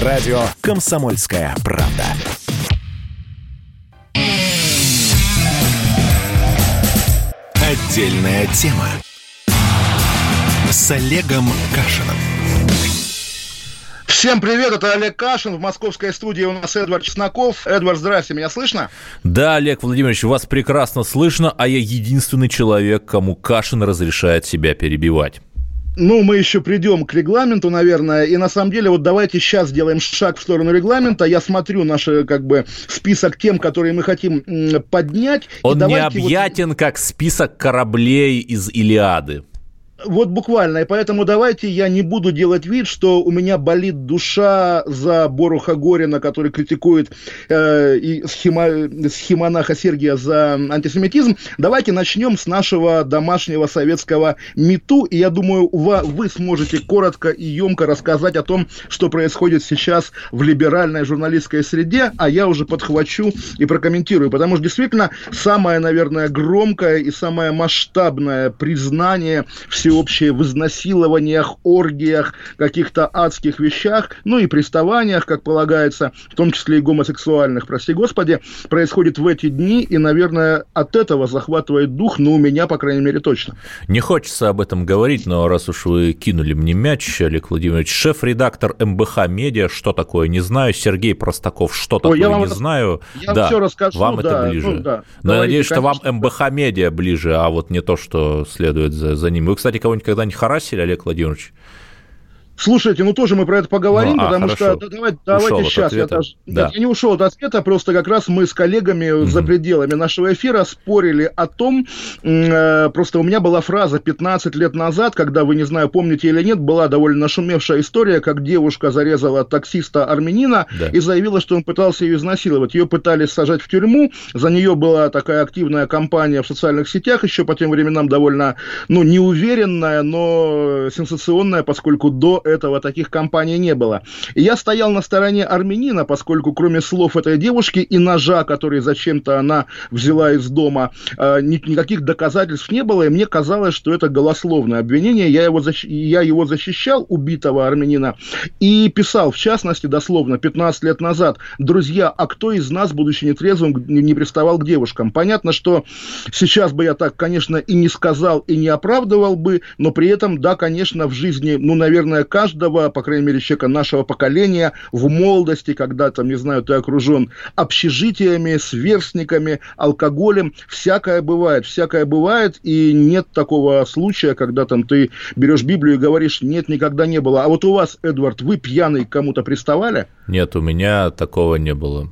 Радио «Комсомольская правда». Отдельная тема с Олегом Кашиным. Всем привет, это Олег Кашин. В московской студии у нас Эдвард Чесноков. Эдвард, здрасте, меня слышно? Да, Олег Владимирович, вас прекрасно слышно, а я единственный человек, кому Кашин разрешает себя перебивать. Ну, мы еще придем к регламенту, наверное. И на самом деле, вот давайте сейчас сделаем шаг в сторону регламента. Я смотрю наш, как бы, список тем, которые мы хотим поднять. Он не объятен, вот... как список кораблей из Илиады. Вот буквально, и поэтому давайте я не буду делать вид, что у меня болит душа за Боруха Горина, который критикует э, и схема, схемонаха Сергия за антисемитизм. Давайте начнем с нашего домашнего советского МИТУ, и я думаю, вы сможете коротко и емко рассказать о том, что происходит сейчас в либеральной журналистской среде, а я уже подхвачу и прокомментирую, потому что действительно самое, наверное, громкое и самое масштабное признание всего всеобщее в изнасилованиях, оргиях, каких-то адских вещах, ну и приставаниях, как полагается, в том числе и гомосексуальных, прости господи, происходит в эти дни, и, наверное, от этого захватывает дух, ну, у меня, по крайней мере, точно. Не хочется об этом говорить, но раз уж вы кинули мне мяч, Олег Владимирович, шеф-редактор МБХ Медиа, что такое, не знаю, Сергей Простаков, что такое, я вам не знаю. Я да, все расскажу, вам да, это ближе. Ну, да. Но Давайте, я надеюсь, конечно. что вам МБХ Медиа ближе, а вот не то, что следует за, за ним. Вы, кстати, кого-нибудь когда-нибудь харасили, Олег Владимирович? Слушайте, ну тоже мы про это поговорим, ну, а, потому хорошо. что да, давайте, давайте сейчас. Я, даже, да. нет, я не ушел от ответа, просто как раз мы с коллегами mm-hmm. за пределами нашего эфира спорили о том, э, просто у меня была фраза 15 лет назад, когда вы, не знаю, помните или нет, была довольно нашумевшая история, как девушка зарезала таксиста армянина да. и заявила, что он пытался ее изнасиловать. Ее пытались сажать в тюрьму, за нее была такая активная кампания в социальных сетях, еще по тем временам довольно, ну, неуверенная, но сенсационная, поскольку до этого таких компаний не было. Я стоял на стороне армянина, поскольку кроме слов этой девушки и ножа, который зачем-то она взяла из дома, э, никаких доказательств не было, и мне казалось, что это голословное обвинение. Я его, защ... я его защищал, убитого армянина, и писал, в частности, дословно, 15 лет назад, друзья, а кто из нас, будучи нетрезвым, не приставал к девушкам? Понятно, что сейчас бы я так, конечно, и не сказал, и не оправдывал бы, но при этом, да, конечно, в жизни, ну, наверное, каждого, по крайней мере, человека нашего поколения в молодости, когда, там, не знаю, ты окружен общежитиями, сверстниками, алкоголем, всякое бывает, всякое бывает, и нет такого случая, когда там ты берешь Библию и говоришь, нет, никогда не было. А вот у вас, Эдвард, вы пьяный кому-то приставали? Нет, у меня такого не было.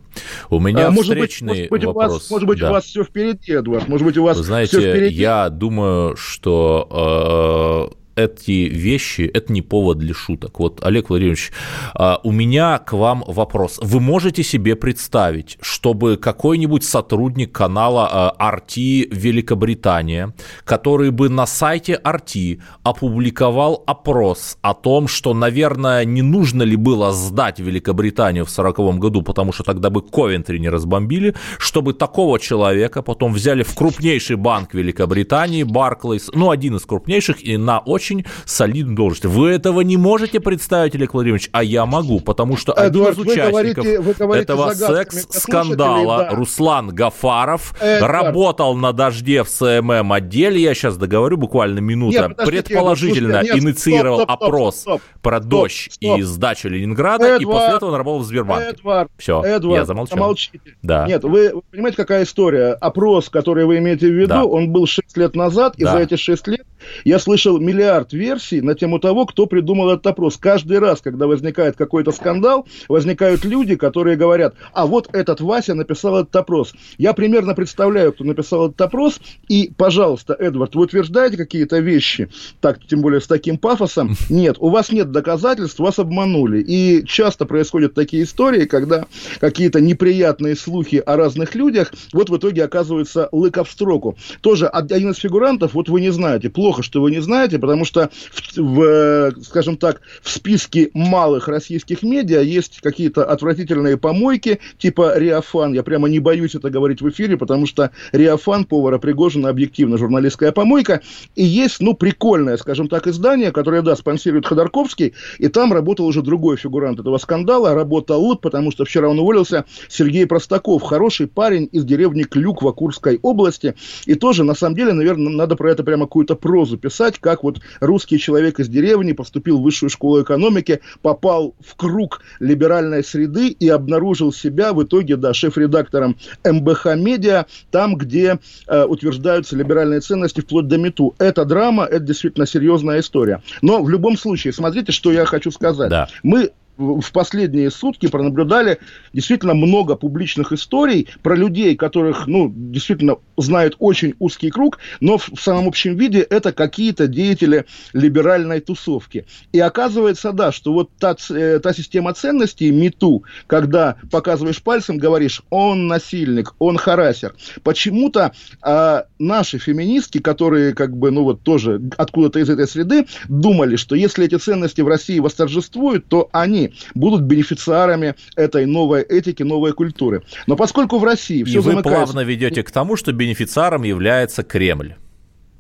У меня а, встречный может быть, может быть, вопрос. У вас, может быть, да. у вас все впереди, Эдвард. Может быть, у вас Вы знаете, все впереди. я думаю, что э, эти вещи, это не повод для шуток. Вот, Олег Владимирович, а, у меня к вам вопрос. Вы можете себе представить, чтобы какой-нибудь сотрудник канала RT а, Великобритания, который бы на сайте RT опубликовал опрос о том, что, наверное, не нужно ли было сдать Великобританию в 1940 году, потому что тогда бы Ковентри не разбомбили, чтобы такого человека потом взяли в крупнейший банк Великобритании, Барклейс, ну, один из крупнейших, и на очень очень солидную должность. Вы этого не можете представить, Олег Владимирович, а я могу, потому что Эдуард, один из участников вы говорите, вы говорите этого секс-скандала, да. Руслан Гафаров, Эдуард. работал на дожде в SMM отделе, я сейчас договорю, буквально минута, нет, предположительно нет, инициировал стоп, стоп, опрос стоп, стоп, про стоп, дождь стоп. и сдачу Ленинграда, Эдуард, и после этого он работал в Сбербанке. Эдвард, Все, Эдвард, я замолчал. Замолчите. Да. Нет, вы, вы понимаете, какая история? Опрос, который вы имеете в виду, да. он был 6 лет назад, и да. за эти 6 лет я слышал миллиард версий на тему того, кто придумал этот опрос. Каждый раз, когда возникает какой-то скандал, возникают люди, которые говорят, а вот этот Вася написал этот опрос. Я примерно представляю, кто написал этот опрос, и, пожалуйста, Эдвард, вы утверждаете какие-то вещи, так, тем более с таким пафосом? Нет, у вас нет доказательств, вас обманули. И часто происходят такие истории, когда какие-то неприятные слухи о разных людях, вот в итоге оказывается лыков в строку. Тоже один из фигурантов, вот вы не знаете, плохо, что вы не знаете, потому потому что, в, в, скажем так, в списке малых российских медиа есть какие-то отвратительные помойки, типа Риафан. Я прямо не боюсь это говорить в эфире, потому что Риафан повара Пригожина объективно журналистская помойка. И есть, ну, прикольное, скажем так, издание, которое, да, спонсирует Ходорковский, и там работал уже другой фигурант этого скандала, работал, потому что вчера он уволился, Сергей Простаков, хороший парень из деревни Клюква Курской области, и тоже, на самом деле, наверное, надо про это прямо какую-то прозу писать, как вот русский человек из деревни поступил в высшую школу экономики, попал в круг либеральной среды и обнаружил себя в итоге, да, шеф-редактором МБХ Медиа, там, где э, утверждаются либеральные ценности вплоть до МИТУ. Это драма, это действительно серьезная история. Но в любом случае, смотрите, что я хочу сказать. Да. Мы в последние сутки пронаблюдали действительно много публичных историй про людей, которых, ну, действительно знает очень узкий круг, но в, в самом общем виде это какие-то деятели либеральной тусовки. И оказывается, да, что вот та, э, та система ценностей МИТУ, когда показываешь пальцем, говоришь, он насильник, он харасер. Почему-то э, наши феминистки, которые как бы, ну вот тоже откуда-то из этой среды, думали, что если эти ценности в России восторжествуют, то они будут бенефициарами этой новой этики, новой культуры. Но поскольку в России все И вы плавно ведете к тому, что бенефициаром является Кремль.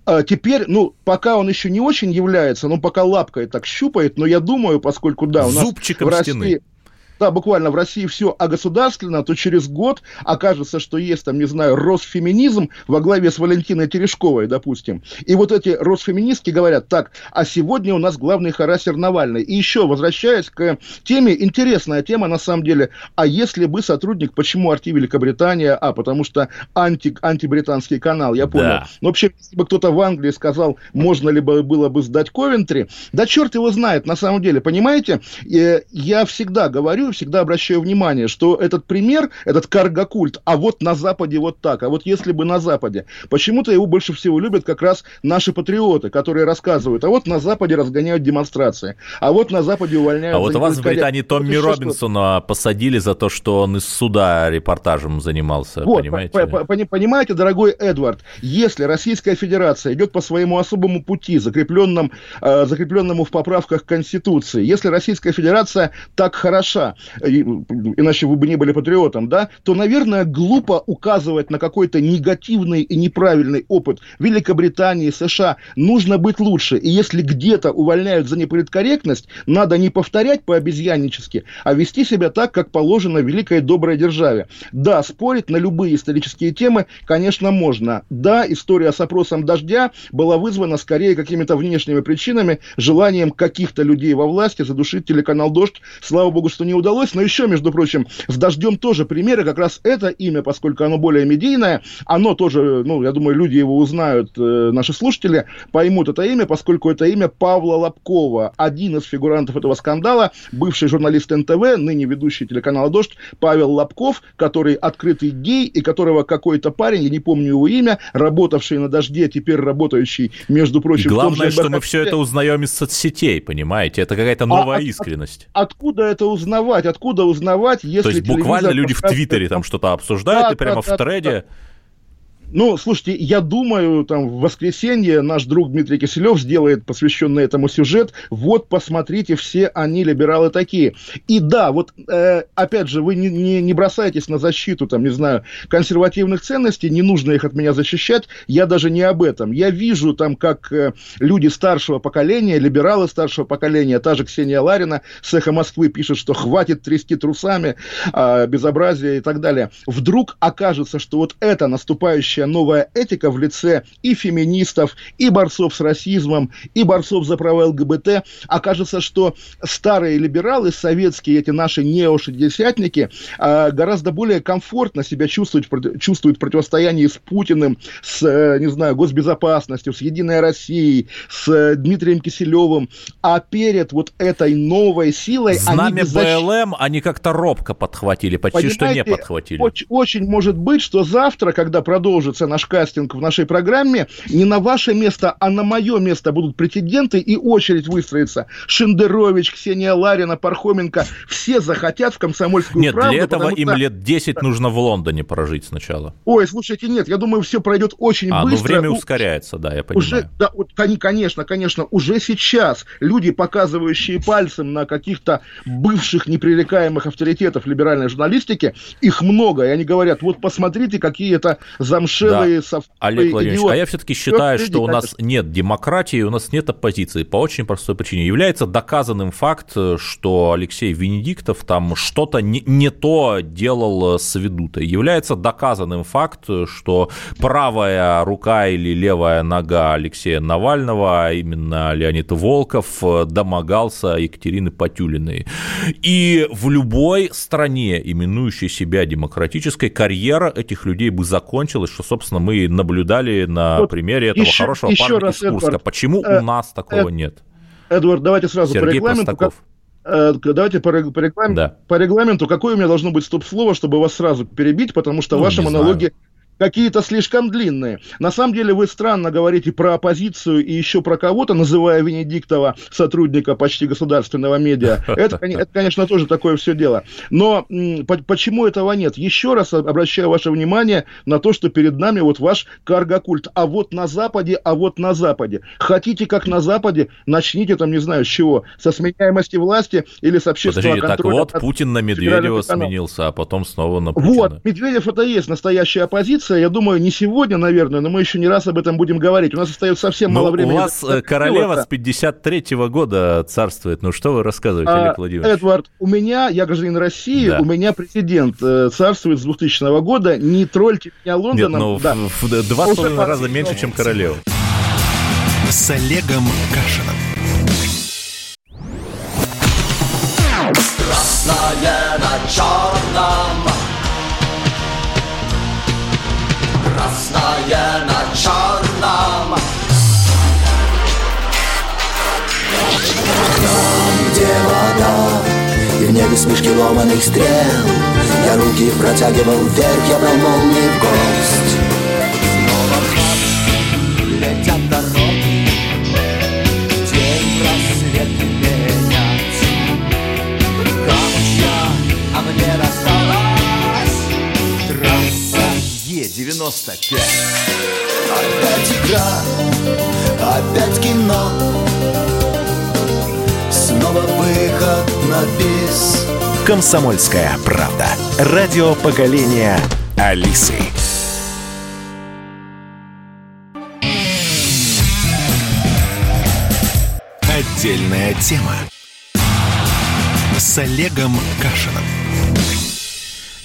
А теперь, ну, пока он еще не очень является, ну, пока лапкой так щупает, но я думаю, поскольку, да, у нас Зубчиком в России... стены да, буквально в России все огосударствлено, то через год окажется, что есть там, не знаю, Росфеминизм во главе с Валентиной Терешковой, допустим. И вот эти Росфеминистки говорят, так, а сегодня у нас главный харасер Навальный. И еще, возвращаясь к теме, интересная тема на самом деле, а если бы сотрудник, почему Арти Великобритания, а, потому что анти, антибританский канал, я понял. Да. Но вообще, если бы кто-то в Англии сказал, можно ли бы было бы сдать Ковентри, да черт его знает, на самом деле, понимаете? Я всегда говорю, всегда обращаю внимание, что этот пример, этот каргокульт, а вот на Западе вот так, а вот если бы на Западе, почему-то его больше всего любят как раз наши патриоты, которые рассказывают, а вот на Западе разгоняют демонстрации, а вот на Западе увольняют... А вот вас в Британии Томми Робинсона посадили за то, что он из суда репортажем занимался, вот, понимаете? По -по Понимаете, дорогой Эдвард, если Российская Федерация идет по своему особому пути, закрепленном, э, закрепленному в поправках Конституции, если Российская Федерация так хороша, иначе вы бы не были патриотом, да, то, наверное, глупо указывать на какой-то негативный и неправильный опыт Великобритании, США. Нужно быть лучше. И если где-то увольняют за неполиткорректность, надо не повторять по-обезьяннически, а вести себя так, как положено великой доброй державе. Да, спорить на любые исторические темы, конечно, можно. Да, история с опросом дождя была вызвана скорее какими-то внешними причинами, желанием каких-то людей во власти задушить телеканал «Дождь». Слава богу, что не удалось но еще, между прочим, с «Дождем» тоже примеры, как раз это имя, поскольку оно более медийное, оно тоже, ну, я думаю, люди его узнают, э, наши слушатели поймут это имя, поскольку это имя Павла Лобкова, один из фигурантов этого скандала, бывший журналист НТВ, ныне ведущий телеканала «Дождь», Павел Лобков, который открытый гей, и которого какой-то парень, я не помню его имя, работавший на «Дожде», теперь работающий, между прочим... Главное, что мы все это узнаем из соцсетей, понимаете? Это какая-то новая а, искренность. От, откуда это узнавать? Откуда узнавать, если То есть буквально люди в Твиттере там что-то обсуждают, да, и прямо да, в треде... Да, ну, слушайте, я думаю, там в воскресенье наш друг Дмитрий Киселев сделает посвященный этому сюжет. Вот, посмотрите, все они либералы такие. И да, вот э, опять же, вы не, не, не бросайтесь на защиту, там, не знаю, консервативных ценностей, не нужно их от меня защищать. Я даже не об этом. Я вижу там, как э, люди старшего поколения, либералы старшего поколения, та же Ксения Ларина с «Эхо Москвы» пишет, что хватит трясти трусами, э, безобразие и так далее. Вдруг окажется, что вот это наступающее настоящая новая этика в лице и феминистов, и борцов с расизмом, и борцов за права ЛГБТ. Окажется, что старые либералы, советские, эти наши неошестидесятники, а, гораздо более комфортно себя чувствуют, чувствуют в противостоянии с Путиным, с, э, не знаю, госбезопасностью, с Единой Россией, с э, Дмитрием Киселевым, а перед вот этой новой силой... Знамя они беззащ... БЛМ они как-то робко подхватили, почти Понимаете, что не подхватили. Очень, очень может быть, что завтра, когда продолжат продолжится наш кастинг в нашей программе, не на ваше место, а на мое место будут претенденты, и очередь выстроится. Шендерович, Ксения Ларина, Пархоменко, все захотят в комсомольскую нет, правду. Нет, для этого им что... лет 10 нужно в Лондоне прожить сначала. Ой, слушайте, нет, я думаю, все пройдет очень а, ну, быстро. А, ну время ускоряется, да, я понимаю. Уже, да, вот, конечно, конечно, уже сейчас люди, показывающие пальцем на каких-то бывших непререкаемых авторитетов либеральной журналистики, их много, и они говорят, вот посмотрите, какие это замшелые да. Олег Владимирович, идиоты. а я все-таки считаю, Все что у нас нет демократии, у нас нет оппозиции по очень простой причине. Является доказанным факт, что Алексей Венедиктов там что-то не, не то делал с ведутой. Является доказанным факт, что правая рука или левая нога Алексея Навального, а именно Леонид Волков, домогался Екатерины Потюлиной. И в любой стране, именующей себя демократической, карьера этих людей бы закончилась, что, собственно, мы наблюдали на вот примере этого еще, хорошего еще парня из Курска. Эдвард, Почему э, у нас такого э, нет? Эдвард, давайте сразу Сергей по регламенту. Простаков. Э, давайте по, по, регламенту, да. по регламенту, какое у меня должно быть стоп-слово, чтобы вас сразу перебить, потому что ну, ваши монологи знаю какие-то слишком длинные. На самом деле вы странно говорите про оппозицию и еще про кого-то, называя Венедиктова сотрудника почти государственного медиа. Это, это конечно, тоже такое все дело. Но почему этого нет? Еще раз обращаю ваше внимание на то, что перед нами вот ваш каргокульт. А вот на Западе, а вот на Западе. Хотите, как на Западе, начните там, не знаю, с чего. Со сменяемости власти или с общественного Подождите, контроля. так вот, Путин на Медведева сменился, а потом снова на Путина. Вот, Медведев это и есть настоящая оппозиция я думаю, не сегодня, наверное, но мы еще не раз об этом будем говорить. У нас остается совсем но мало времени. У вас это, королева это. с 53-го года царствует. Ну что вы рассказываете, а, Олег Владимирович? Эдвард, у меня, я гражданин России, да. у меня президент э, царствует с 2000 года. Не тролльте меня Лондоном. Нет, ну, да. в, в два с половиной раза меньше, чем королева. С Олегом Кашином. Красное на вода, и в небе смешки ломаных стрел, Я руки протягивал вверх, я брал молнии в гость. Снова летят дороги, день рассвет менять. Камучья, а мне досталось Е-95 Опять игра, опять кино Снова выход на бис Комсомольская правда. Радио поколения Алисы. Отдельная тема. С Олегом Кашином.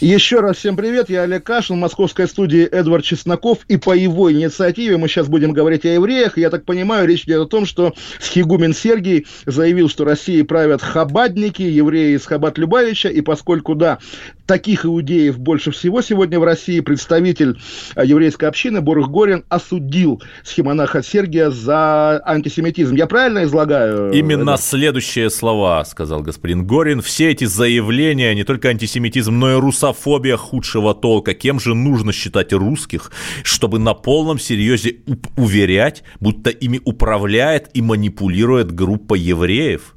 Еще раз всем привет, я Олег Кашин, в московской студии Эдвард Чесноков, и по его инициативе мы сейчас будем говорить о евреях. Я так понимаю, речь идет о том, что Схигумен Сергий заявил, что Россией правят хабадники, евреи из Хабад-Любавича, и поскольку, да, таких иудеев больше всего сегодня в России, представитель а, еврейской общины Борух Горин осудил схемонаха Сергия за антисемитизм. Я правильно излагаю? Именно это? следующие слова, сказал господин Горин. Все эти заявления, не только антисемитизм, но и русофобия, русофобия худшего толка. Кем же нужно считать русских, чтобы на полном серьезе уверять, будто ими управляет и манипулирует группа евреев?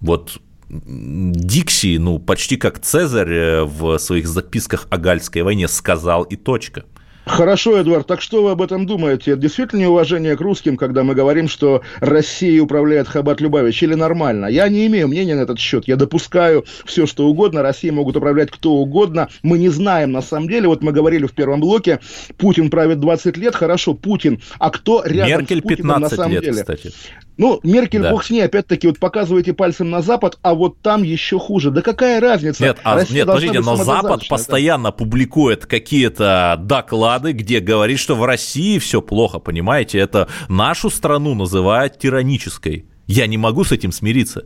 Вот Дикси, ну, почти как Цезарь э, в своих записках о Гальской войне сказал и точка – Хорошо, Эдуард, так что вы об этом думаете? Это действительно неуважение к русским, когда мы говорим, что Россией управляет Хабат Любавич, или нормально? Я не имею мнения на этот счет. Я допускаю все, что угодно. Россией могут управлять кто угодно. Мы не знаем, на самом деле. Вот мы говорили в первом блоке, Путин правит 20 лет. Хорошо, Путин. А кто рядом Меркель с Путиным на самом лет, деле? Кстати. Ну, Меркель, да. бог с ней, опять-таки, вот показываете пальцем на Запад, а вот там еще хуже. Да какая разница? Нет, а, нет подождите, но Запад постоянно да. публикует какие-то доклады, где говорит, что в России все плохо, понимаете? Это нашу страну называют тиранической. Я не могу с этим смириться.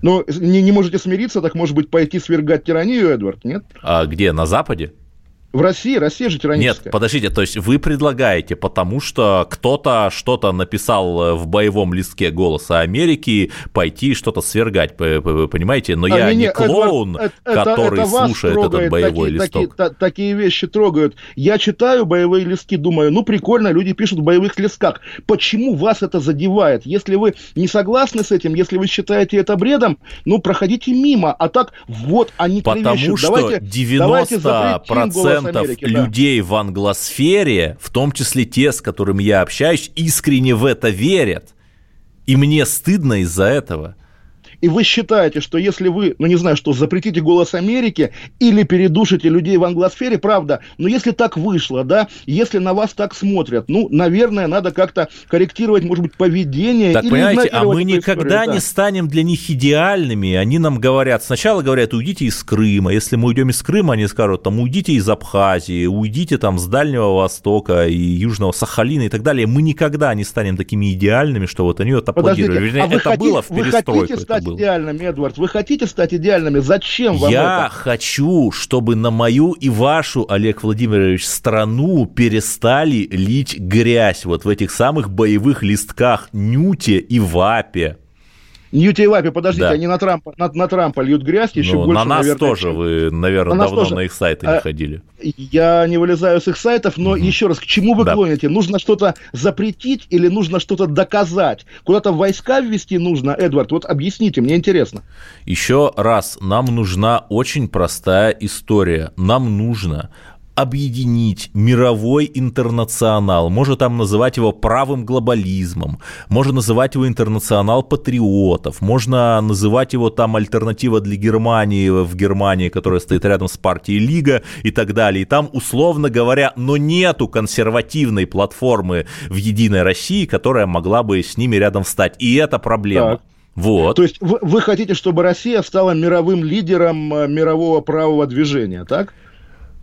Ну, не, не можете смириться, так может быть пойти свергать тиранию, Эдвард, нет? А где, на Западе? В России, Россия же тираническая. Нет, подождите, то есть вы предлагаете, потому что кто-то что-то написал э, в боевом листке «Голоса Америки», пойти что-то свергать, понимаете? Но а я не, не клоун, Эдвард, который это, это слушает этот боевой такие, листок. Такие, такие вещи трогают. Я читаю боевые листки, думаю, ну прикольно, люди пишут в боевых листках. Почему вас это задевает? Если вы не согласны с этим, если вы считаете это бредом, ну проходите мимо. А так, вот они Потому клевещут. что давайте, 90% давайте Америки, людей да. в англосфере, в том числе те, с которыми я общаюсь, искренне в это верят. И мне стыдно из-за этого и вы считаете, что если вы, ну не знаю, что запретите «Голос Америки» или передушите людей в англосфере, правда, но если так вышло, да, если на вас так смотрят, ну, наверное, надо как-то корректировать, может быть, поведение. Так, или понимаете, а мы никогда историю, не да. станем для них идеальными. Они нам говорят, сначала говорят, уйдите из Крыма. Если мы уйдем из Крыма, они скажут, там, уйдите из Абхазии, уйдите там с Дальнего Востока и Южного Сахалина и так далее. Мы никогда не станем такими идеальными, что вот они вот аплодировали. Подождите, а это хотите, было в перестройку. Вы хотите стать был. идеальными, Эдвард? Вы хотите стать идеальными? Зачем вам Я это? хочу, чтобы на мою и вашу, Олег Владимирович, страну перестали лить грязь вот в этих самых боевых листках Нюте и Вапе. Ньюти и Вапи, подождите, да. они на Трампа, на, на Трампа льют грязь еще ну, больше, На нас наверное, тоже, чем... вы, наверное, на давно тоже. на их сайты не а, ходили. Я не вылезаю с их сайтов, но угу. еще раз, к чему вы да. клоните? Нужно что-то запретить или нужно что-то доказать? Куда-то войска ввести нужно, Эдвард? Вот объясните, мне интересно. Еще раз, нам нужна очень простая история. Нам нужно объединить мировой интернационал. Можно там называть его правым глобализмом, можно называть его интернационал патриотов, можно называть его там альтернатива для Германии в Германии, которая стоит рядом с партией Лига и так далее. И там, условно говоря, но нету консервативной платформы в Единой России, которая могла бы с ними рядом встать. И это проблема. Так. Вот. То есть вы, вы хотите, чтобы Россия стала мировым лидером э, мирового правого движения, так?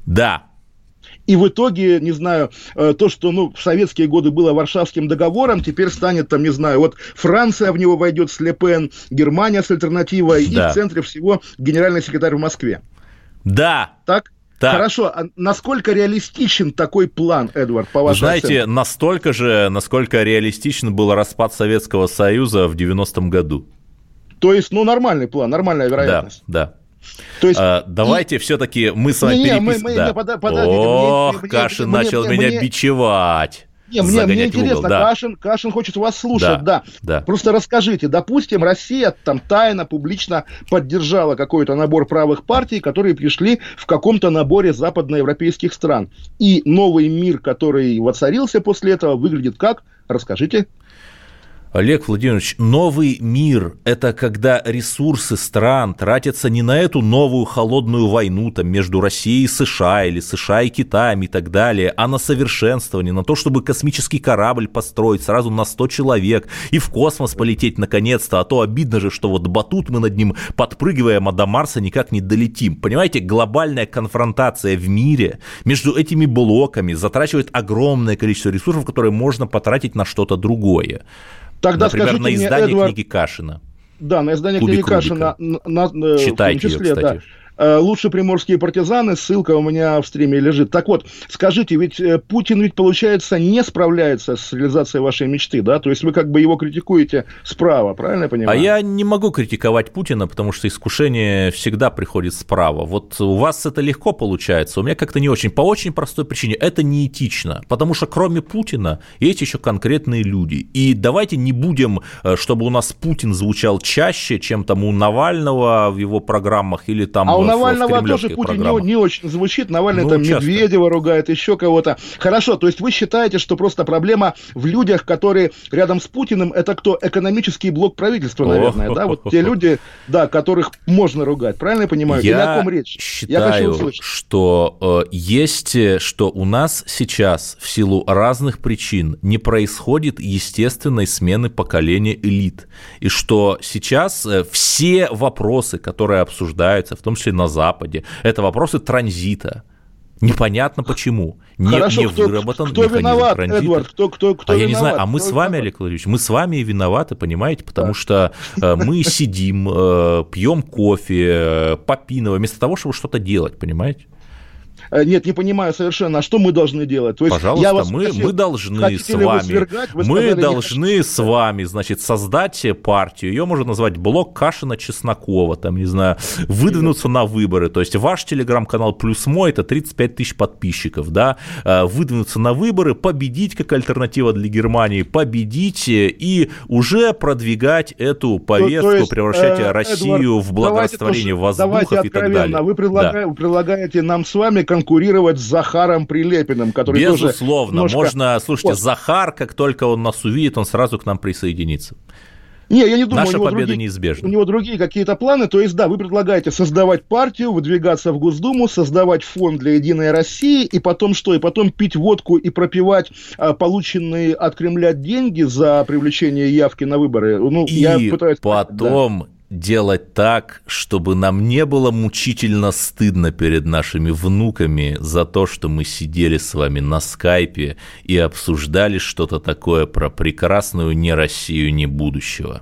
Да, и в итоге, не знаю, э, то, что ну, в советские годы было Варшавским договором, теперь станет, там, не знаю, вот Франция в него войдет с Лепен, Германия с альтернативой, да. и в центре всего генеральный секретарь в Москве. Да. Так? Так. Хорошо, а насколько реалистичен такой план, Эдвард, по вашему Знаете, оценке? настолько же, насколько реалистичен был распад Советского Союза в 90-м году. То есть, ну, нормальный план, нормальная вероятность. Да, да. То есть, а, давайте и... все-таки мы с вами переписываем. Да. Под, Ох, мне, Кашин мне, начал мне, меня мне... бичевать. Не, мне, мне интересно, да. Кашин, Кашин хочет вас слушать, да, да. да. Просто расскажите, допустим, Россия там тайно, публично поддержала какой-то набор правых партий, которые пришли в каком-то наборе западноевропейских стран. И новый мир, который воцарился после этого, выглядит как? Расскажите. Олег Владимирович, новый мир – это когда ресурсы стран тратятся не на эту новую холодную войну там, между Россией и США или США и Китаем и так далее, а на совершенствование, на то, чтобы космический корабль построить сразу на 100 человек и в космос полететь наконец-то, а то обидно же, что вот батут мы над ним подпрыгиваем, а до Марса никак не долетим. Понимаете, глобальная конфронтация в мире между этими блоками затрачивает огромное количество ресурсов, которые можно потратить на что-то другое. Тогда Например, на издание мне, Эдвард... книги Кашина. Да, на издание книги Кашина. На, на, Читайте в том числе, ее, кстати. Да. Э, лучше приморские партизаны, ссылка у меня в стриме лежит. Так вот, скажите, ведь э, Путин ведь, получается, не справляется с реализацией вашей мечты, да? То есть вы как бы его критикуете справа, правильно я понимаю? А я не могу критиковать Путина, потому что искушение всегда приходит справа. Вот у вас это легко получается, у меня как-то не очень. По очень простой причине, это неэтично, потому что кроме Путина есть еще конкретные люди. И давайте не будем, э, чтобы у нас Путин звучал чаще, чем там у Навального в его программах или там... А Навального тоже Путин не, не очень звучит. Навальный ну, там часто. Медведева ругает, еще кого-то. Хорошо, то есть вы считаете, что просто проблема в людях, которые рядом с Путиным, это кто? Экономический блок правительства, наверное, да? Вот те люди, да, которых можно ругать. Правильно я понимаю? Я Или о ком речь? считаю, я что э, есть, э, что у нас сейчас в силу разных причин не происходит естественной смены поколения элит. И что сейчас э, все вопросы, которые обсуждаются, в том числе на Западе. Это вопросы транзита. Непонятно почему. Не, Хорошо, не кто, выработан кто механизм виноват, транзита. Эдвард, кто, кто, кто а виноват? я не знаю, а мы с вами, виноват? Олег Владимирович, мы с вами и виноваты, понимаете, потому да. что э, мы сидим, э, пьем кофе, э, попиново, вместо того, чтобы что-то делать, понимаете? Э, нет, не понимаю совершенно, а что мы должны делать? То есть Пожалуйста, я вас мы, спросил, мы должны с вами, мы должны с вами, значит, создать партию, ее можно назвать блок Кашина Чеснокова, там, не знаю, выдвинуться на выборы, то есть ваш телеграм-канал плюс мой, это 35 тысяч подписчиков, да, э, выдвинуться на выборы, победить как альтернатива для Германии, победить и уже продвигать эту повестку, то, есть, превращать э, Россию Эдвард, в благорастворение воздухов и так далее. Вы, предлагаете, да. предлагаете нам с вами конкурировать с Захаром Прилепиным, который Безусловно, тоже немножко... можно, слушайте, вот. Захар, как только он нас увидит, он сразу к нам присоединится. Не, я не думаю, Наша у него победа другие, неизбежна. У него другие какие-то планы. То есть, да, вы предлагаете создавать партию, выдвигаться в Госдуму, создавать фонд для Единой России, и потом что? И потом пить водку и пропивать а, полученные от Кремля деньги за привлечение явки на выборы. Ну, и я пытаюсь... потом да делать так, чтобы нам не было мучительно стыдно перед нашими внуками за то, что мы сидели с вами на скайпе и обсуждали что-то такое про прекрасную не Россию, не будущего.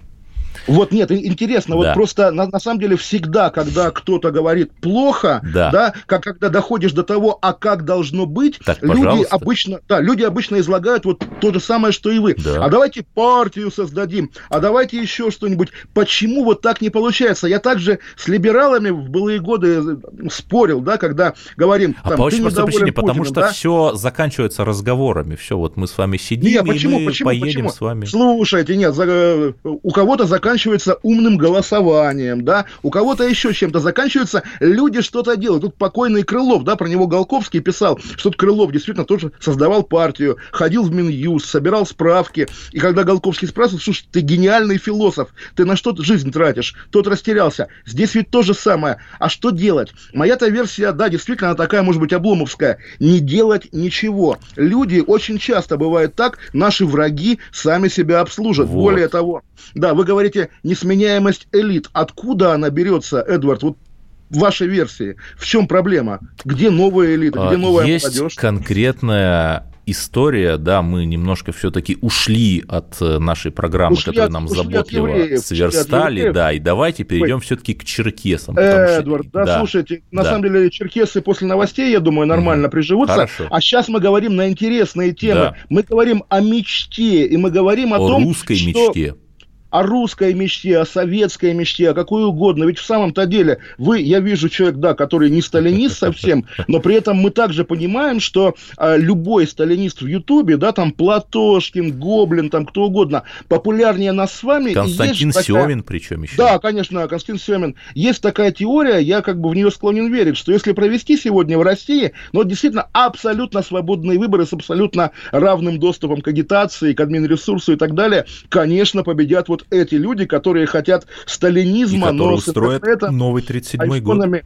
Вот нет, интересно, да. вот просто на, на самом деле всегда, когда кто-то говорит плохо, да, да как когда доходишь до того, а как должно быть, так, люди обычно, да, люди обычно излагают вот то же самое, что и вы. Да. А давайте партию создадим, а давайте еще что-нибудь. Почему вот так не получается? Я также с либералами в былые годы спорил, да, когда говорим, а там, по очень простой причине, Путиным, потому что да? все заканчивается разговорами. Все, вот мы с вами сидим, нет, почему, и мы почему, поедем почему? с вами. Слушайте, нет, за, э, у кого-то заканчивается заканчивается умным голосованием, да, у кого-то еще чем-то заканчивается, люди что-то делают. Тут покойный Крылов, да, про него Голковский писал, что Крылов действительно тоже создавал партию, ходил в Минюст, собирал справки, и когда Голковский спрашивал, слушай, ты гениальный философ, ты на что жизнь тратишь? Тот растерялся. Здесь ведь то же самое. А что делать? Моя-то версия, да, действительно, она такая, может быть, обломовская. Не делать ничего. Люди очень часто бывает так, наши враги сами себя обслужат. Вот. Более того, да, вы говорите, несменяемость элит. Откуда она берется, Эдвард? Вот в вашей версии. В чем проблема? Где новая элита? Где а, новая Есть молодежь? конкретная история, да, мы немножко все-таки ушли от э, нашей программы, ушли которая от, нам заботливо евреев, сверстали, да, и давайте перейдем все-таки к черкесам. Эдвард, что, да, да, слушайте, на да. самом деле черкесы после новостей, я думаю, нормально угу. приживутся, Хорошо. а сейчас мы говорим на интересные темы. Да. Мы говорим о мечте, и мы говорим о, о том, русской что... мечте о русской мечте, о советской мечте, о какой угодно. Ведь в самом-то деле вы, я вижу человек, да, который не сталинист совсем, но при этом мы также понимаем, что а, любой сталинист в Ютубе, да, там Платошкин, Гоблин, там кто угодно, популярнее нас с вами. Константин есть Семин причем еще. Да, конечно, Константин Семин. Есть такая теория, я как бы в нее склонен верить, что если провести сегодня в России, ну, действительно, абсолютно свободные выборы с абсолютно равным доступом к агитации, к админресурсу и так далее, конечно, победят вот эти люди, которые хотят сталинизма, и но устроят новый 37-й год.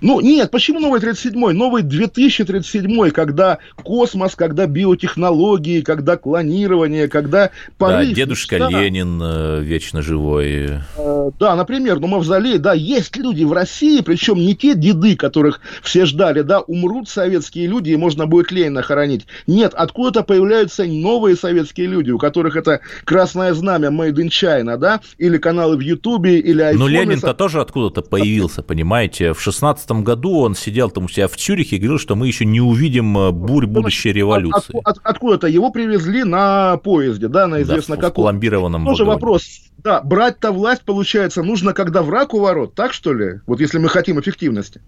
Ну, нет, почему новый 37-й? Новый 2037-й, когда космос, когда биотехнологии, когда клонирование, когда порыв. Да, дедушка да. Ленин э, вечно живой. Э, да, например, ну, мавзолей, да, есть люди в России, причем не те деды, которых все ждали, да, умрут советские люди, и можно будет Ленина хоронить. Нет, откуда-то появляются новые советские люди, у которых это красное знамя Made in China, да, или каналы в Ютубе, или айфоны. Но Ленин-то тоже откуда-то появился, понимаете, в 16 2015 году он сидел там у себя в Цюрихе и говорил, что мы еще не увидим э, бурь будущей революции. От, от, откуда-то его привезли на поезде, да, на известно да, каком. В пломбированном Тоже вагоне. вопрос. Да, брать-то власть, получается, нужно, когда враг у ворот, так что ли? Вот если мы хотим эффективности.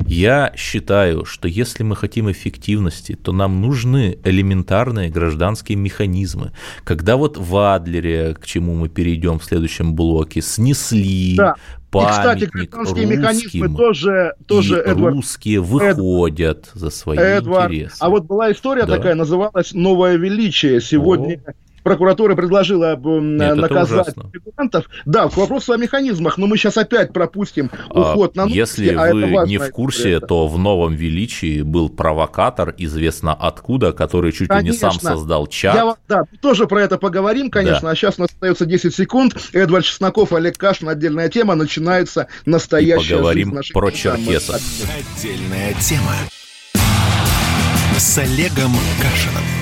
Я считаю, что если мы хотим эффективности, то нам нужны элементарные гражданские механизмы. Когда вот в Адлере, к чему мы перейдем в следующем блоке, снесли да памятник и, кстати, русским, механизмы тоже, тоже и Эдвард, русские выходят Эд, за свои Эдвард, интересы. А вот была история да. такая, называлась «Новое величие». Сегодня О прокуратура предложила Нет, наказать фигурантов. Да, к вопросу о механизмах, но мы сейчас опять пропустим а, уход на Если а вы не в курсе, то в новом величии был провокатор, известно откуда, который чуть конечно. ли не сам создал чат. Я, да, тоже про это поговорим, конечно, да. а сейчас у нас остается 10 секунд. Эдвард Чесноков, Олег Кашин, отдельная тема, начинается настоящая И поговорим про черкесов. Отдельная тема с Олегом Кашином.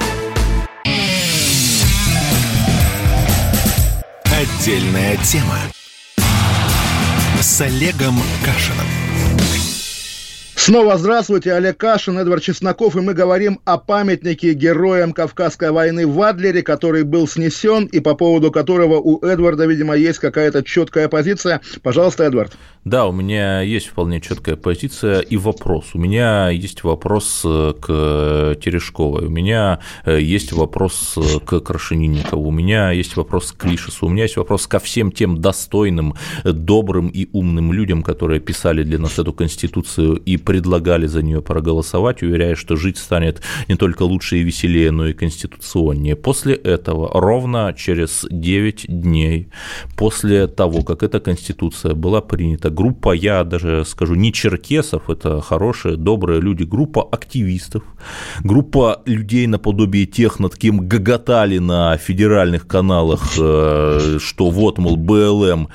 Отдельная тема с Олегом Кашиным. Снова здравствуйте, Олег Кашин, Эдвард Чесноков, и мы говорим о памятнике героям Кавказской войны в Адлере, который был снесен, и по поводу которого у Эдварда, видимо, есть какая-то четкая позиция. Пожалуйста, Эдвард. Да, у меня есть вполне четкая позиция и вопрос. У меня есть вопрос э, к Терешковой, у меня э, есть вопрос э, к Крашенинникову, у меня есть вопрос к Лишесу, у меня есть вопрос ко всем тем достойным, добрым и умным людям, которые писали для нас эту Конституцию и предлагали за нее проголосовать, уверяя, что жить станет не только лучше и веселее, но и конституционнее. После этого, ровно через 9 дней, после того, как эта Конституция была принята, группа, я даже скажу, не черкесов, это хорошие, добрые люди, группа активистов, группа людей наподобие тех, над кем гоготали на федеральных каналах, э, что вот, мол, БЛМ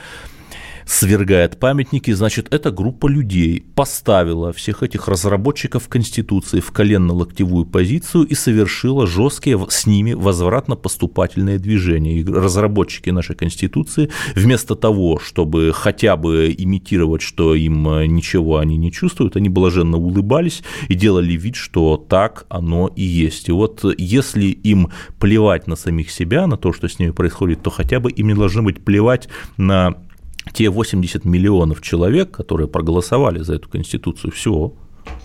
свергает памятники, значит, эта группа людей поставила всех этих разработчиков Конституции в коленно-локтевую позицию и совершила жесткие с ними возвратно-поступательные движения. И разработчики нашей Конституции вместо того, чтобы хотя бы имитировать, что им э, ничего они не чувствуют, они блаженно улыбались и делали вид, что так оно и есть. И вот если им плевать на самих себя, на то, что с ними происходит, то хотя бы им не должно быть плевать на те 80 миллионов человек, которые проголосовали за эту Конституцию, все,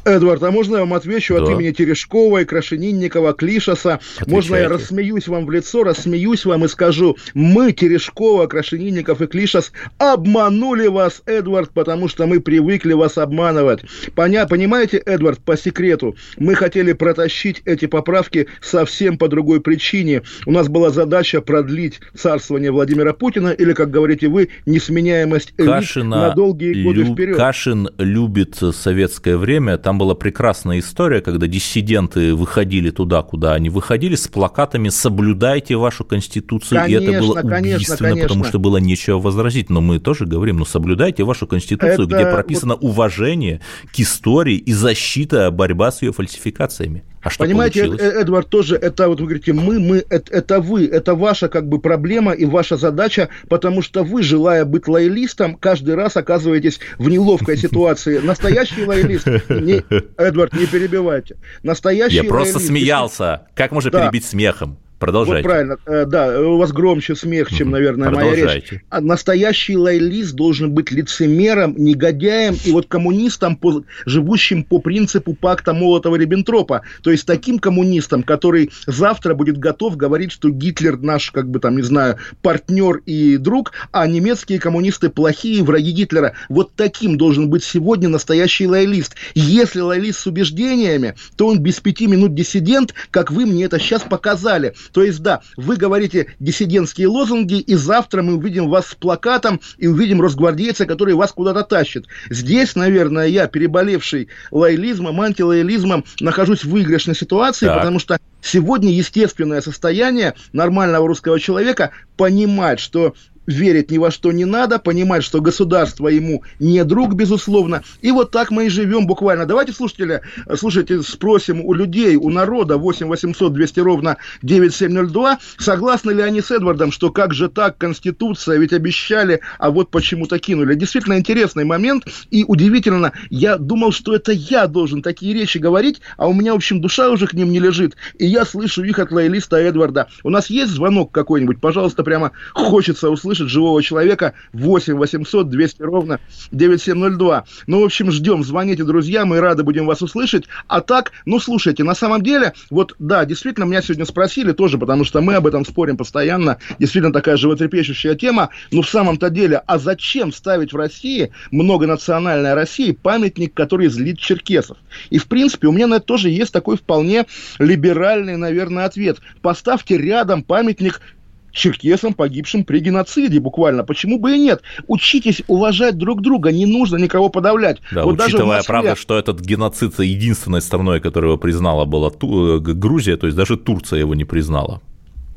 Эдвард, а можно я вам отвечу да. от имени Терешковой, Крашенинникова, Клишаса? Отвечайте. Можно я рассмеюсь вам в лицо, рассмеюсь вам и скажу, мы, Терешкова, Крашенинников и Клишас, обманули вас, Эдвард, потому что мы привыкли вас обманывать. Поня понимаете, Эдвард, по секрету, мы хотели протащить эти поправки совсем по другой причине. У нас была задача продлить царствование Владимира Путина, или, как говорите вы, несменяемость элит Кашина на долгие годы лю... вперед. Кашин любит советское время, там была прекрасная история, когда диссиденты выходили туда, куда они выходили, с плакатами «Соблюдайте вашу Конституцию», конечно, и это было конечно, убийственно, конечно. потому что было нечего возразить. Но мы тоже говорим, ну, соблюдайте вашу Конституцию, это... где прописано уважение к истории и защита, борьба с ее фальсификациями. А что Понимаете, получилось? Э, Эдвард, тоже это вот вы говорите, мы, мы, это, это вы, это ваша как бы проблема и ваша задача, потому что вы, желая быть лоялистом, каждый раз оказываетесь в неловкой ситуации. Настоящий лоялист, не, Эдвард, не перебивайте. Настоящий Я просто смеялся. Как можно перебить смехом? Продолжайте. Вот правильно, э, да, у вас громче смех, чем, наверное, моя речь. А настоящий лоялист должен быть лицемером, негодяем и вот коммунистом, по, живущим по принципу пакта Молотова-Риббентропа. То есть таким коммунистом, который завтра будет готов говорить, что Гитлер наш, как бы там, не знаю, партнер и друг, а немецкие коммунисты плохие, враги Гитлера. Вот таким должен быть сегодня настоящий лоялист. Если лоялист с убеждениями, то он без пяти минут диссидент, как вы мне это сейчас показали. То есть, да, вы говорите диссидентские лозунги, и завтра мы увидим вас с плакатом и увидим росгвардейца, который вас куда-то тащит. Здесь, наверное, я, переболевший лоялизмом, антилоялизмом, нахожусь в выигрышной ситуации, так. потому что сегодня естественное состояние нормального русского человека понимать, что верить ни во что не надо, понимать, что государство ему не друг, безусловно. И вот так мы и живем буквально. Давайте, слушатели, слушайте, спросим у людей, у народа 8 800 200 ровно 9702, согласны ли они с Эдвардом, что как же так, Конституция, ведь обещали, а вот почему-то кинули. Действительно интересный момент, и удивительно, я думал, что это я должен такие речи говорить, а у меня, в общем, душа уже к ним не лежит, и я слышу их от лоялиста Эдварда. У нас есть звонок какой-нибудь? Пожалуйста, прямо хочется услышать слышит живого человека 8 800 200 ровно 9702. Ну, в общем, ждем, звоните, друзья, мы рады будем вас услышать. А так, ну, слушайте, на самом деле, вот, да, действительно, меня сегодня спросили тоже, потому что мы об этом спорим постоянно, действительно такая животрепещущая тема, но в самом-то деле, а зачем ставить в России, многонациональной России, памятник, который злит черкесов? И, в принципе, у меня на это тоже есть такой вполне либеральный, наверное, ответ. Поставьте рядом памятник черкесам, погибшим при геноциде буквально. Почему бы и нет? Учитесь уважать друг друга, не нужно никого подавлять. Да, вот учитывая, Москве... правда, что этот геноцид единственной страной, которая его признала, была. Э, Грузия, то есть даже Турция его не признала.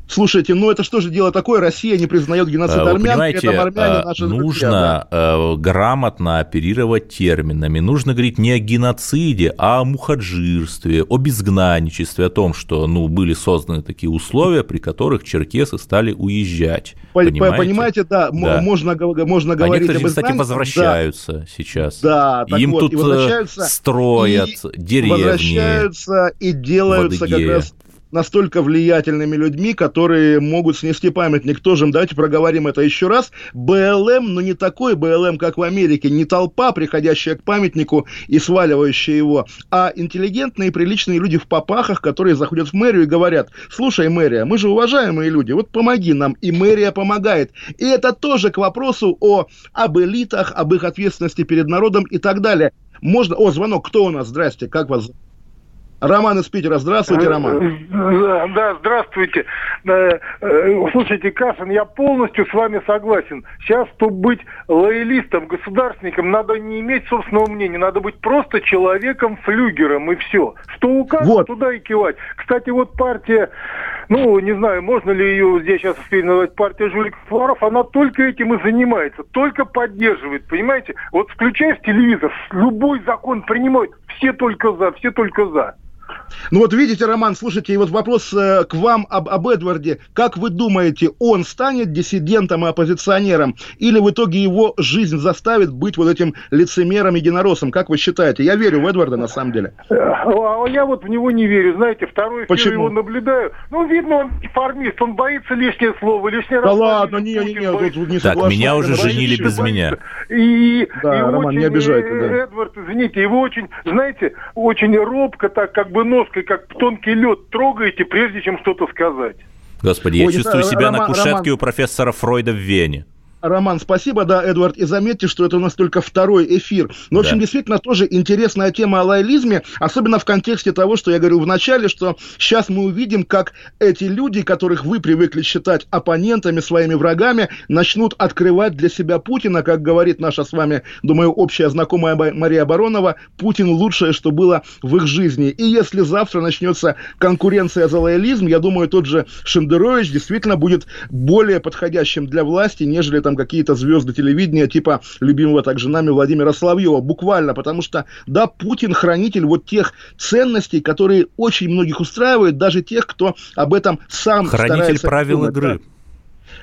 Слушайте, ну это что же дело такое? Россия не признает геноцид Вы армян, понимаете, это армяне наши нужно друзья, да? Э, грамотно оперировать терминами. Нужно говорить не о геноциде, а о мухаджирстве, о безгнанничестве, о том, что ну, были созданы такие условия, при которых черкесы стали уезжать. Понимаете, понимаете да, да. Можно, можно а говорить некоторые, об кстати, возвращаются да. сейчас. Да, так Им вот, тут э, строят и деревни. Возвращаются и делаются как раз настолько влиятельными людьми, которые могут снести памятник. Тоже, давайте проговорим это еще раз. БЛМ, но не такой БЛМ, как в Америке, не толпа, приходящая к памятнику и сваливающая его, а интеллигентные, приличные люди в попахах, которые заходят в мэрию и говорят, слушай, мэрия, мы же уважаемые люди, вот помоги нам, и мэрия помогает. И это тоже к вопросу о, об элитах, об их ответственности перед народом и так далее. Можно... О, звонок, кто у нас? Здрасте, как вас зовут? Роман из Питера. Здравствуйте, Роман. Да, здравствуйте. Э, слушайте, Кашин, я полностью с вами согласен. Сейчас, чтобы быть лоялистом, государственником, надо не иметь собственного мнения, надо быть просто человеком-флюгером, и все. Что укажут, вот. туда и кивать. Кстати, вот партия, ну, не знаю, можно ли ее здесь сейчас назвать партия жуликов воров, она только этим и занимается, только поддерживает, понимаете? Вот включаешь телевизор, любой закон принимают, все только за, все только за. Ну вот видите, Роман, слушайте, и вот вопрос э, к вам об, об Эдварде. Как вы думаете, он станет диссидентом и оппозиционером? Или в итоге его жизнь заставит быть вот этим лицемером, единороссом? Как вы считаете? Я верю в Эдварда на самом деле. А я вот в него не верю. Знаете, второй эфир Почему? его наблюдаю. Ну, видно, он формист, он боится лишнее слово, лишнее Да ладно, не, не, не, тут, тут не Так, меня уже женили без меня. И, да, и Роман, очень, не обижайте, да. Эдвард, извините, его очень, знаете, очень робко так, как бы нос ложкой, как тонкий лед, трогаете, прежде чем что-то сказать. Господи, я Ой, чувствую себя Роман, на кушетке Роман... у профессора Фройда в Вене. Роман, спасибо, да, Эдвард, и заметьте, что это у нас только второй эфир. Ну, в общем, действительно, тоже интересная тема о лоялизме, особенно в контексте того, что я говорю в начале, что сейчас мы увидим, как эти люди, которых вы привыкли считать оппонентами, своими врагами, начнут открывать для себя Путина, как говорит наша с вами, думаю, общая знакомая Мария Баронова, Путин лучшее, что было в их жизни. И если завтра начнется конкуренция за лоялизм, я думаю, тот же Шендерович действительно будет более подходящим для власти, нежели там какие-то звезды телевидения, типа любимого также нами Владимира Соловьева, буквально, потому что, да, Путин хранитель вот тех ценностей, которые очень многих устраивают, даже тех, кто об этом сам Хранитель правил думать, игры. Да.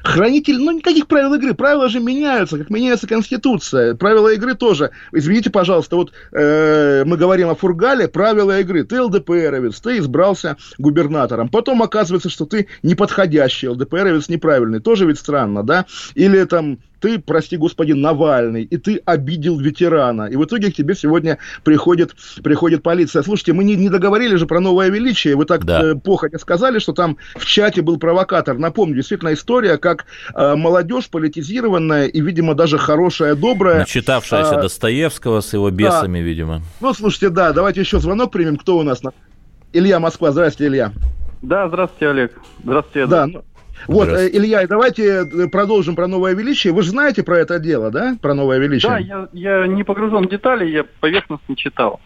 Хранитель, ну, никаких правил игры. Правила же меняются, как меняется Конституция. Правила игры тоже. Извините, пожалуйста, вот э, мы говорим о Фургале, правила игры. Ты ЛДПРовец, ты избрался губернатором. Потом оказывается, что ты неподходящий ЛДПРовец, неправильный. Тоже ведь странно, да? Или там ты, прости господи, Навальный, и ты обидел ветерана. И в итоге к тебе сегодня приходит, приходит полиция. Слушайте, мы не, не договорили же про новое величие. Вы так да. э, походя сказали, что там в чате был провокатор. Напомню, действительно история, как э, молодежь политизированная и, видимо, даже хорошая, добрая. Начитавшаяся э, Достоевского с его бесами, да. видимо. Ну, слушайте, да, давайте еще звонок примем. Кто у нас? Илья Москва. Здравствуйте, Илья. Да, здравствуйте, Олег. Здравствуйте, Да, ну, вот, э, Илья, давайте э, продолжим про новое величие. Вы же знаете про это дело, да? Про новое величие? Да, я, я не погружен в детали, я поверхностно читал.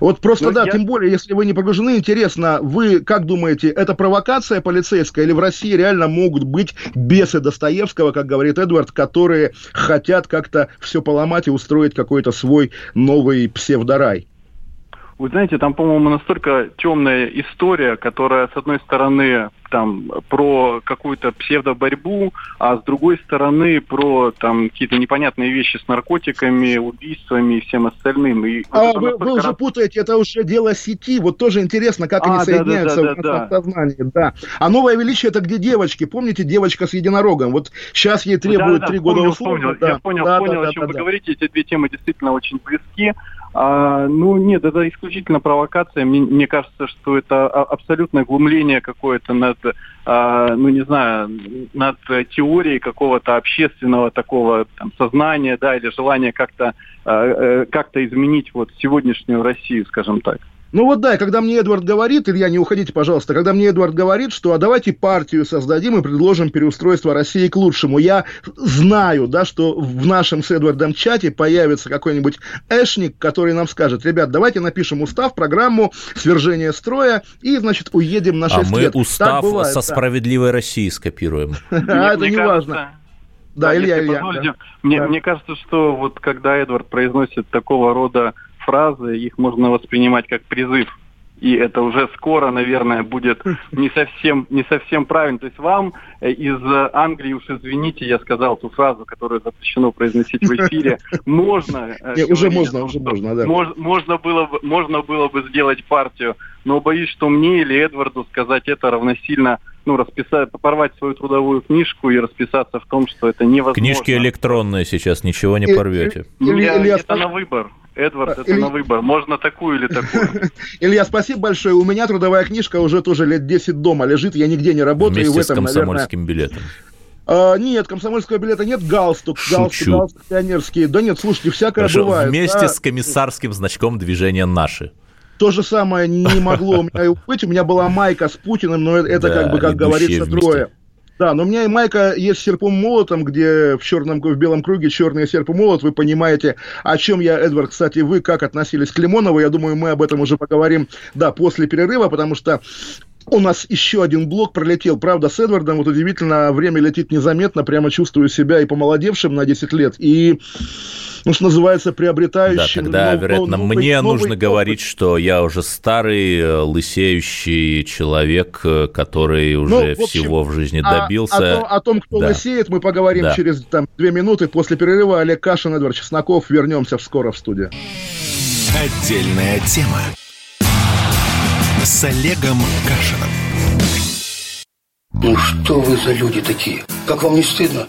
Вот просто, Но да, я... тем более, если вы не погружены, интересно, вы как думаете, это провокация полицейская или в России реально могут быть бесы Достоевского, как говорит Эдвард, которые хотят как-то все поломать и устроить какой-то свой новый псевдорай? Вы знаете, там, по-моему, настолько темная история, которая, с одной стороны, там про какую-то псевдоборьбу, а с другой стороны про там какие-то непонятные вещи с наркотиками, убийствами и всем остальным. И а вот вы, вы уже путаете, это уже дело сети. Вот тоже интересно, как а, они да, соединяются да, да, да, в сознании. Да. А новое величие это где девочки? Помните девочка с единорогом? Вот сейчас ей требуют три да, года вспомнил, услуг. Вспомнил, да. Я понял, да, понял, да, о чем да, вы да. говорите. Эти две темы действительно очень близки. А, ну, нет, это исключительно провокация. Мне, мне кажется, что это абсолютное глумление какое-то над, а, ну, не знаю, над теорией какого-то общественного такого там, сознания, да, или желания как-то а, э, как-то изменить вот сегодняшнюю Россию, скажем так. Ну вот да, когда мне Эдвард говорит, Илья, не уходите, пожалуйста, когда мне Эдвард говорит, что а давайте партию создадим и предложим переустройство России к лучшему, я знаю, да, что в нашем с Эдвардом чате появится какой-нибудь эшник, который нам скажет, ребят, давайте напишем устав, программу свержения строя и, значит, уедем на 6 а лет. А мы устав бывает, со да. справедливой Россией скопируем. А это не важно. Да, Илья, Илья. Мне кажется, что вот когда Эдвард произносит такого рода фразы, их можно воспринимать как призыв. И это уже скоро, наверное, будет не совсем, не совсем правильно. То есть вам э, из Англии, уж извините, я сказал ту фразу, которую запрещено произносить в эфире, можно... Э, Не, уже можно, уже можно, да. Можно было, бы, можно было бы сделать партию, но боюсь, что мне или Эдварду сказать это равносильно ну, расписать, порвать свою трудовую книжку и расписаться в том, что это невозможно. Книжки электронные сейчас, ничего не порвете. Или, или, это на выбор. Эдвард, это Иль... на выбор. Можно такую или такую. Илья, спасибо большое. У меня трудовая книжка уже тоже лет 10 дома лежит. Я нигде не работаю. Вместе в этом, с комсомольским наверное... билетом. А, нет, комсомольского билета нет, галстук, Шучу. галстук, галстук пионерский. Да нет, слушайте, всякое Хорошо, бывает. Вместе да. с комиссарским значком движения «Наши». То же самое не могло у меня быть. У меня была майка с Путиным, но это да, как бы, как говорится, вместе. трое. Да, но у меня и майка есть с серпом молотом, где в черном, в белом круге черный серп молот. Вы понимаете, о чем я, Эдвард, кстати, вы как относились к Лимонову. Я думаю, мы об этом уже поговорим, да, после перерыва, потому что у нас еще один блок пролетел. Правда, с Эдвардом вот удивительно, время летит незаметно, прямо чувствую себя и помолодевшим на 10 лет. И ну, что называется, приобретающим... Да, тогда, нов, вероятно, новый, мне новый нужно опыт. говорить, что я уже старый, э, лысеющий человек, э, который уже ну, в общем, всего в жизни добился. А, о, том, о том, кто да. лысеет, мы поговорим да. через там, две минуты. После перерыва Олег Кашин, Эдвард Чесноков. Вернемся скоро в студию. Отдельная тема с Олегом Кашином. Ну что вы за люди такие? Как вам не стыдно?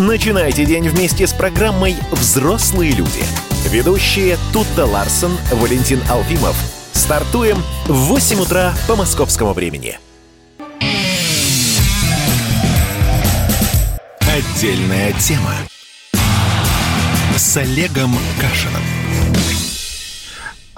Начинайте день вместе с программой «Взрослые люди». Ведущие Тутта Ларсон, Валентин Алфимов. Стартуем в 8 утра по московскому времени. Отдельная тема с Олегом Кашином.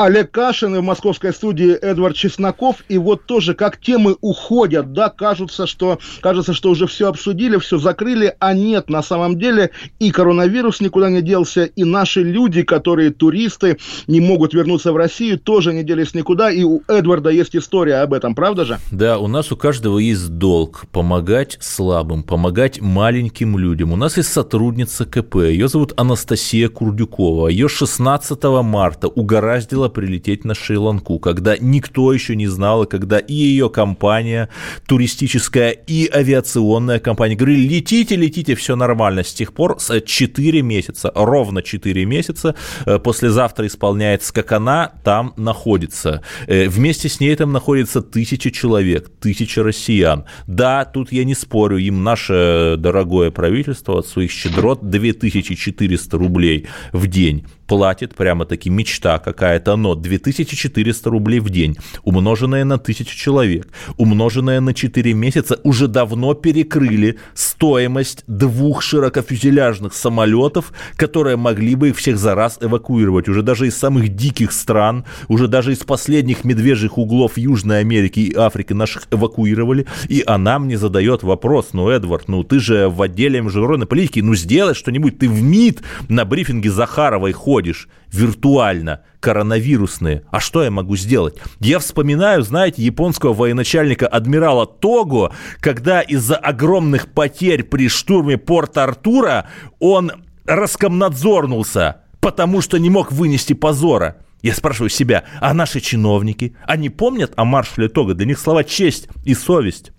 Олег Кашин и в московской студии Эдвард Чесноков. И вот тоже как темы уходят, да, кажется, что, кажется, что уже все обсудили, все закрыли, а нет, на самом деле и коронавирус никуда не делся, и наши люди, которые туристы, не могут вернуться в Россию, тоже не делись никуда, и у Эдварда есть история об этом, правда же? Да, у нас у каждого есть долг помогать слабым, помогать маленьким людям. У нас есть сотрудница КП, ее зовут Анастасия Курдюкова, ее 16 марта угораздило прилететь на Шри-Ланку, когда никто еще не знал, и когда и ее компания туристическая, и авиационная компания говорили, летите, летите, все нормально. С тех пор 4 месяца, ровно 4 месяца, э, послезавтра исполняется, как она там находится. Э, вместе с ней там находится тысяча человек, тысяча россиян. Да, тут я не спорю, им наше дорогое правительство от своих щедрот 2400 рублей в день платит, прямо-таки мечта какая-то, но 2400 рублей в день, умноженное на 1000 человек, умноженное на 4 месяца, уже давно перекрыли стоимость двух широкофюзеляжных самолетов, которые могли бы их всех за раз эвакуировать. Уже даже из самых диких стран, уже даже из последних медвежьих углов Южной Америки и Африки наших эвакуировали, и она мне задает вопрос, ну, Эдвард, ну, ты же в отделе международной политики, ну, сделай что-нибудь, ты в МИД на брифинге Захаровой ходишь, ходишь виртуально, коронавирусные. А что я могу сделать? Я вспоминаю, знаете, японского военачальника адмирала Того, когда из-за огромных потерь при штурме порта Артура он раскомнадзорнулся, потому что не мог вынести позора. Я спрашиваю себя, а наши чиновники, они помнят о маршале Того? Для них слова честь и совесть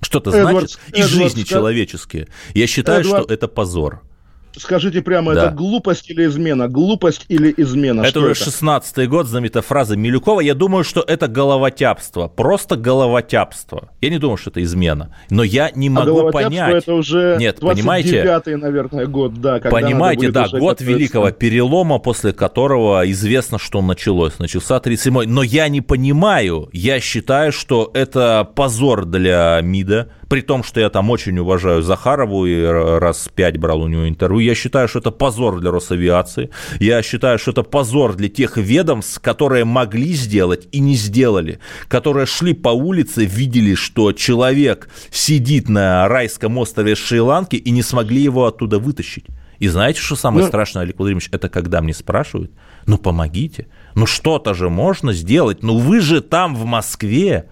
что-то значит, и жизни человеческие. Я считаю, Эдвард, что это позор. Скажите прямо, да. это глупость или измена? Глупость или измена? Это уже 16-й год, знаменитая фраза Милюкова. Я думаю, что это головотяпство. Просто головотяпство. Я не думаю, что это измена. Но я не а могу а понять. это уже Нет, понимаете? наверное, год, да. Понимаете, да, год великого перелома, после которого известно, что началось. Начался 37-й. Но я не понимаю. Я считаю, что это позор для МИДа при том, что я там очень уважаю Захарову и раз пять брал у него интервью, я считаю, что это позор для Росавиации, я считаю, что это позор для тех ведомств, которые могли сделать и не сделали, которые шли по улице, видели, что человек сидит на райском острове Шри-Ланки и не смогли его оттуда вытащить. И знаете, что самое ну, страшное, Олег Владимирович, это когда мне спрашивают, ну помогите, ну что-то же можно сделать, ну вы же там в Москве,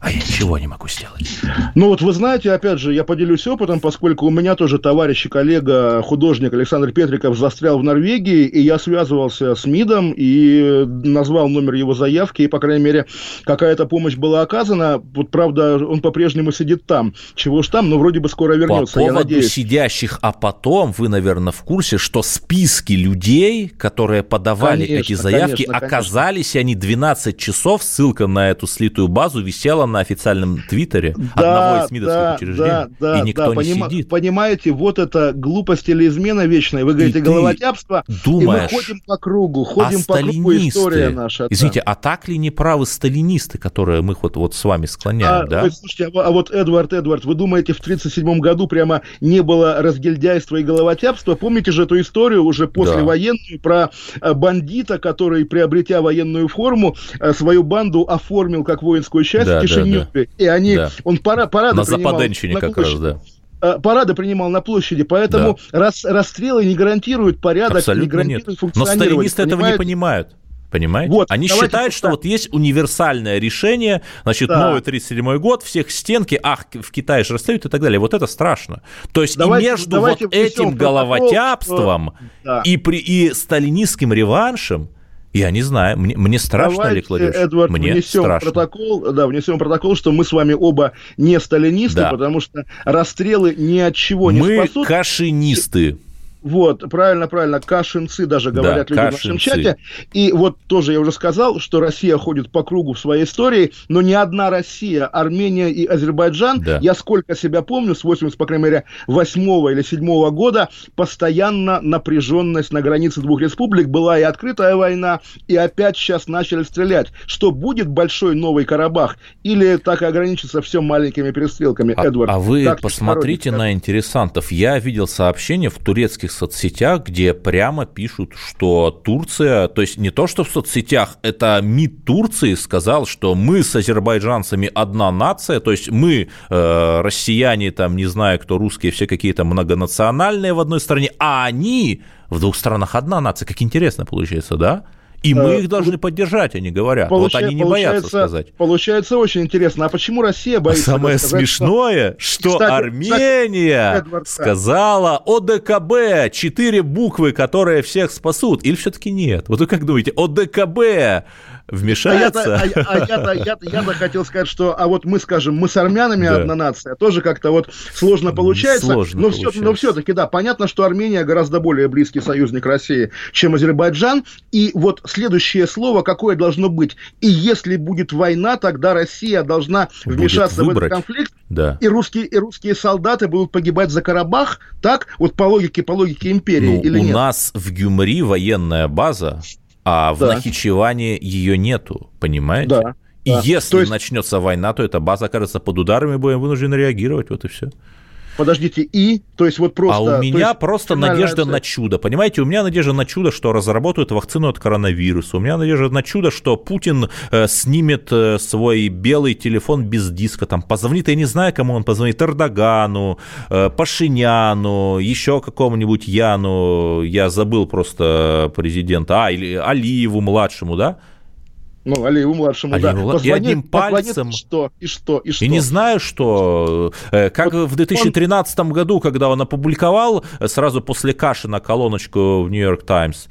а я ничего не могу сделать. Ну вот вы знаете, опять же, я поделюсь опытом, поскольку у меня тоже товарищ и коллега, художник Александр Петриков застрял в Норвегии, и я связывался с МИДом и назвал номер его заявки, и, по крайней мере, какая-то помощь была оказана. Вот, правда, он по-прежнему сидит там. Чего ж там, но вроде бы скоро вернется, По поводу я надеюсь. сидящих, а потом, вы, наверное, в курсе, что списки людей, которые подавали конечно, эти заявки, конечно, оказались конечно. они 12 часов, ссылка на эту слитую базу висела на официальном твиттере да, одного из МИДовских да, учреждений, да, да, и никто да, не поним... сидит. Понимаете, вот это глупость или измена вечная. Вы говорите, и головотяпство, думаешь, и мы ходим по кругу, ходим а по кругу, история наша. Извините, а так ли не правы сталинисты, которые мы вот, вот с вами склоняем, а, да? Вы, слушайте, а, а вот Эдвард, Эдвард, вы думаете, в 1937 году прямо не было разгильдяйства и головотяпства? Помните же эту историю уже послевоенную да. про э, бандита, который, приобретя военную форму, э, свою банду оформил как воинскую часть да, в Нью да. И они, да. он пара, парады На Западенщине на как раз, да э, парады принимал на площади, поэтому да. рас, расстрелы не гарантируют порядок, Абсолютно не гарантируют нет. функционирование. Но сталинисты этого не понимают. Понимаете? Вот, Они считают, что вот есть универсальное решение, значит, да. новый 37-й год, всех стенки, ах, в Китае же расстреляют и так далее. Вот это страшно. То есть давайте, и между вот этим головотяпством протокол, да. и, при, и сталинистским реваншем я не знаю, мне, мне страшно, Давайте, Олег Владимирович. Эдвард, мне внесем страшно. протокол, да, внесем протокол, что мы с вами оба не сталинисты, да. потому что расстрелы ни от чего не мы спасут. Мы кашинисты. Вот, правильно, правильно, кашинцы даже говорят да, люди кашинцы. в нашем чате. И вот тоже я уже сказал, что Россия ходит по кругу в своей истории, но не одна Россия, Армения и Азербайджан, да. я сколько себя помню, с 80, по крайней мере, 8 или 7 года, постоянно напряженность на границе двух республик, была и открытая война, и опять сейчас начали стрелять. Что будет большой новый Карабах, или так и ограничится все маленькими перестрелками, а, Эдвард? А вы посмотрите на интересантов. Я видел сообщение в турецких соцсетях, где прямо пишут, что Турция, то есть не то, что в соцсетях, это МИД Турции сказал, что мы с азербайджанцами одна нация, то есть мы, э, россияне, там, не знаю, кто русские, все какие-то многонациональные в одной стране, а они в двух странах одна нация. Как интересно получается, да? И мы э, их должны поддержать, они говорят. Получа... Вот они не боятся сказать. Получается очень интересно. А почему Россия боится? А самое сказать, смешное, что, что кстати, Армения кстати, сказала ОДКБ, четыре буквы, которые всех спасут. Или все-таки нет? Вот вы как думаете, ОДКБ вмешается. А я-то, а, а я-то, я-то, я-то хотел сказать, что, а вот мы, скажем, мы с армянами да. одна нация, тоже как-то вот сложно получается. Сложно но, получается. Все, но все-таки, да, понятно, что Армения гораздо более близкий союзник России, чем Азербайджан. И вот следующее слово какое должно быть? И если будет война, тогда Россия должна вмешаться в этот конфликт, да. и, русские, и русские солдаты будут погибать за Карабах, так? Вот по логике, по логике империи ну, или у нет? У нас в Гюмри военная база а в да. Нахичеване ее нету, понимаете? Да. И да. если есть... начнется война, то эта база окажется под ударами, будем вынуждены реагировать, вот и все. Подождите, и? То есть вот просто... А у меня просто надежда цель. на чудо. Понимаете, у меня надежда на чудо, что разработают вакцину от коронавируса. У меня надежда на чудо, что Путин э, снимет э, свой белый телефон без диска, там позвонит, я не знаю, кому он позвонит, Эрдогану, э, Пашиняну, еще какому-нибудь Яну, я забыл просто президента, а, или Алиеву младшему, да? Ну, Алиеву младшему, Алиеву, да. Позвонит, и одним пальцем... И что, и что, и что. И не знаю, что... Э, как вот в 2013 он... году, когда он опубликовал э, сразу после Кашина колоночку в «Нью-Йорк Таймс»,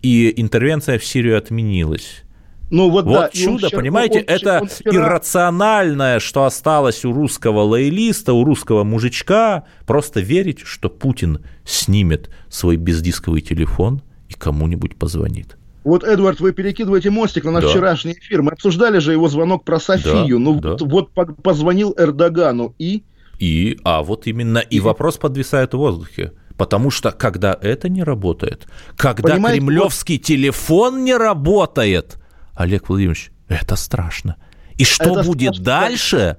и интервенция в Сирию отменилась. Ну вот, вот да, чудо, он, понимаете, он, это он вчера... иррациональное, что осталось у русского лоялиста, у русского мужичка, просто верить, что Путин снимет свой бездисковый телефон и кому-нибудь позвонит. Вот, Эдвард, вы перекидываете мостик на наш да. вчерашний эфир. Мы обсуждали же его звонок про Софию. Да, ну да. вот, вот позвонил Эрдогану и... И, а вот именно, и, и вопрос подвисает в воздухе. Потому что когда это не работает, когда Понимаете, кремлевский вот... телефон не работает, Олег Владимирович, это страшно. И что это будет страшно. дальше,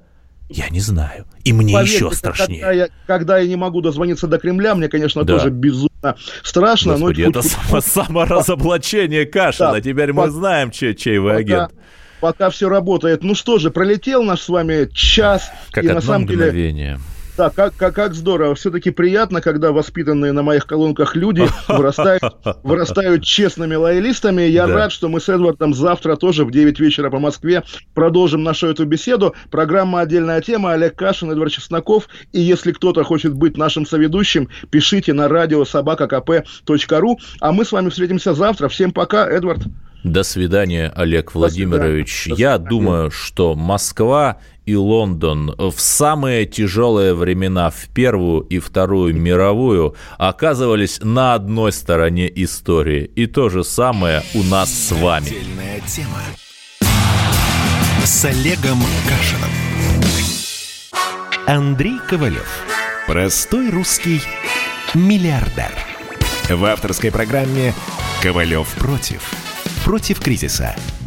я не знаю. И мне Поверьте, еще страшнее. Когда я, когда я не могу дозвониться до Кремля, мне, конечно, да. тоже безумно страшно. Господи, но это само, саморазоблачение Кашина. Да. Теперь мы знаем, чей, чей вы пока, агент. Пока все работает. Ну что же, пролетел наш с вами час. Как и одно на самом мгновение. Деле да, как, как, как здорово. Все-таки приятно, когда воспитанные на моих колонках люди вырастают, вырастают честными лоялистами. Я да. рад, что мы с Эдвардом завтра тоже в 9 вечера по Москве продолжим нашу эту беседу. Программа «Отдельная тема». Олег Кашин, Эдвард Чесноков. И если кто-то хочет быть нашим соведущим, пишите на радио собакакп.ру. А мы с вами встретимся завтра. Всем пока, Эдвард. До свидания, Олег Владимирович. До свидания. Я думаю, что Москва и Лондон в самые тяжелые времена, в Первую и Вторую мировую, оказывались на одной стороне истории. И то же самое у нас с вами. Отдельная тема с Олегом Кашином. Андрей Ковалев. Простой русский миллиардер. В авторской программе «Ковалев против». Против кризиса.